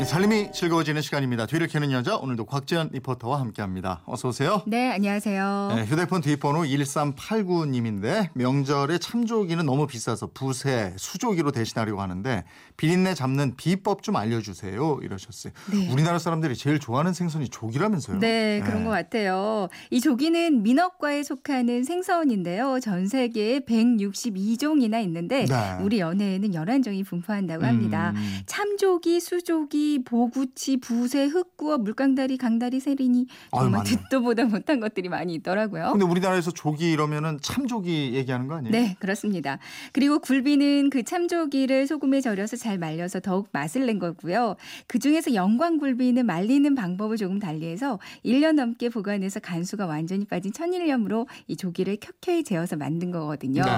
네, 살림이 즐거워지는 시간입니다. 뒤를 캐는 여자 오늘도 곽지연 리포터와 함께합니다. 어서 오세요. 네, 안녕하세요. 네, 휴대폰 뒷번호 1389님인데 명절에 참조기는 너무 비싸서 부세, 수조기로 대신하려고 하는데 비린내 잡는 비법 좀 알려주세요. 이러셨어요. 네. 우리나라 사람들이 제일 좋아하는 생선이 조기라면서요. 네, 그런 것 같아요. 이 조기는 민어과에 속하는 생선인데요. 전 세계에 162종이나 있는데 네. 우리 연해에는 11종이 분포한다고 합니다. 음. 참조기, 수조기, 보구치, 부세, 흑구어, 물강다리, 강다리, 세린이 아유, 정말 많네. 듣도 보다 못한 것들이 많이 있더라고요. 근데 우리나라에서 조기 이러면은 참조기 얘기하는 거 아니에요? 네, 그렇습니다. 그리고 굴비는 그 참조기를 소금에 절여서 잘 말려서 더욱 맛을 낸 거고요. 그 중에서 영광굴비는 말리는 방법을 조금 달리해서 1년 넘게 보관해서 간수가 완전히 빠진 천일염으로 이 조기를 켜켜이 재어서 만든 거거든요. 네.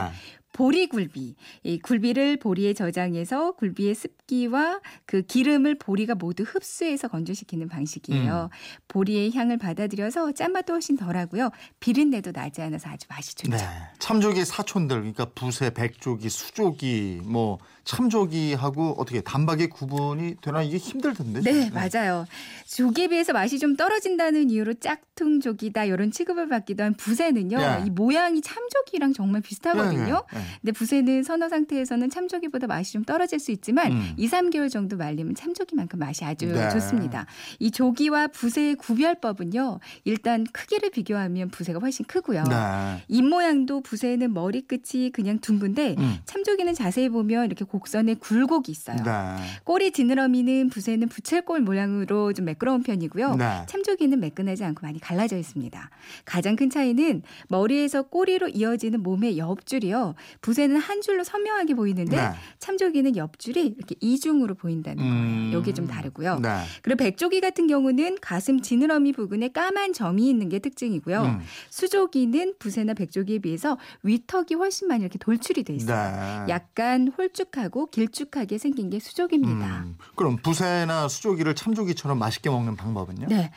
보리굴비. 이 굴비를 보리에 저장해서 굴비의 습기와 그 기름을 보리가 모두 흡수해서 건조시키는 방식이에요. 보리의 향을 받아들여서 짠맛도 훨씬 덜하고요. 비린내도 나지 않아서 아주 맛이 좋죠. 네. 참조기 사촌들 그러니까 부세, 백조기, 수조기, 뭐 참조기하고 어떻게 단박에 구분이 되나 이게 힘들던데. 네, 좀. 맞아요. 조기에 비해서 맛이 좀 떨어진다는 이유로 짝퉁 조기다 이런 취급을 받기도 한 부세는요. 예. 이 모양이 참조기랑 정말 비슷하거든요. 네, 네, 네. 근데 부세는 선어 상태에서는 참조기보다 맛이 좀 떨어질 수 있지만 음. 2, 3개월 정도 말리면 참조기만큼 맛이 아주 네. 좋습니다. 이 조기와 부세의 구별법은요. 일단 크기를 비교하면 부세가 훨씬 크고요. 네. 입 모양도 부세는 머리끝이 그냥 둥근데 음. 참조기는 자세히 보면 이렇게 곡선의 굴곡이 있어요. 네. 꼬리 지느러미는 부세는 부채꼴 모양으로 좀 매끄러운 편이고요. 네. 참조기는 매끈하지 않고 많이 갈라져 있습니다. 가장 큰 차이는 머리에서 꼬리로 이어지는 몸의 옆줄이요. 부세는 한 줄로 선명하게 보이는데 네. 참조기는 옆줄이 이렇게 이중으로 보인다는 음. 거예요. 이게 좀 다르고요. 네. 그리고 백조기 같은 경우는 가슴 지느러미 부근에 까만 점이 있는 게 특징이고요. 음. 수조기는 부세나 백조기에 비해서 위턱이 훨씬 많이 이렇게 돌출이 돼 있어요. 네. 약간 홀쭉하고 길쭉하게 생긴 게 수조기입니다. 음, 그럼 부세나 수조기를 참조기처럼 맛있게 먹는 방법은요? 네.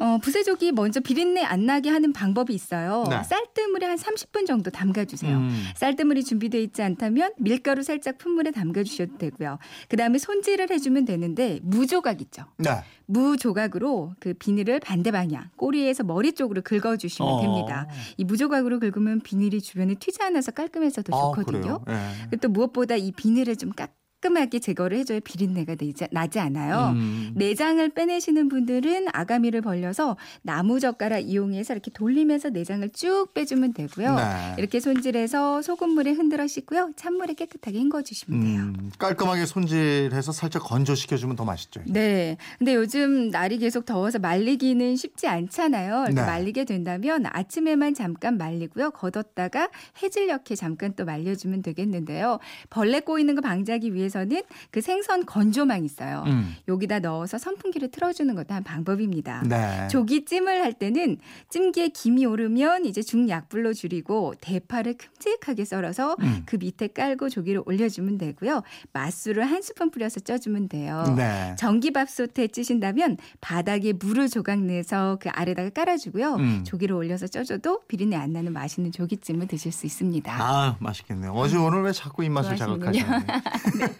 어, 부세조기 먼저 비린내 안 나게 하는 방법이 있어요. 네. 쌀뜨물에 한 30분 정도 담가주세요. 음. 쌀뜨물이 준비되어 있지 않다면 밀가루 살짝 푼물에 담가주셔도 되고요. 그 다음에 손질을 해주면 되는데 무조각 있죠. 네. 무조각으로 그 비닐을 반대 방향 꼬리에서 머리 쪽으로 긁어주시면 어. 됩니다. 이 무조각으로 긁으면 비닐이 주변에 튀지 않아서 깔끔해서 더 아, 좋거든요. 네. 또 무엇보다 이 비닐을 좀 깔끔하게 제거를 해줘야 비린내가 나지, 나지 않아요. 음. 내장을 빼내시는 분들은 아가미를 벌려서 나무 젓가락 이용해서 이렇게 돌리면서 내장을 쭉 빼주면 되고요. 네. 이렇게 손질해서 소금물에 흔들어 씻고요. 찬물에 깨끗하게 헹궈주시면 돼요. 음, 깔끔하게 손질해서 살짝 건조시켜주면 더 맛있죠. 네. 근데 요즘 날이 계속 더워서 말리기는 쉽지 않잖아요. 네. 말리게 된다면 아침에만 잠깐 말리고요. 걷었다가 해질녘에 잠깐 또 말려주면 되겠는데요. 벌레 꼬이는 거 방지하기 위해서 는 그 생선 건조망 있어요. 음. 여기다 넣어서 선풍기를 틀어주는 것도 한 방법입니다. 네. 조기찜을 할 때는 찜기에 김이 오르면 이제 중약불로 줄이고 대파를 큼직하게 썰어서 음. 그 밑에 깔고 조기를 올려주면 되고요. 맛술을 한 스푼 뿌려서 쪄주면 돼요. 네. 전기밥솥에 찌신다면 바닥에 물을 조각 내서 그 아래다가 깔아주고요. 음. 조기를 올려서 쪄줘도 비린내 안 나는 맛있는 조기찜을 드실 수 있습니다. 아, 맛있겠네요. 어제 오늘 왜 자꾸 입맛을 좋아하시는군요. 자극하시나요?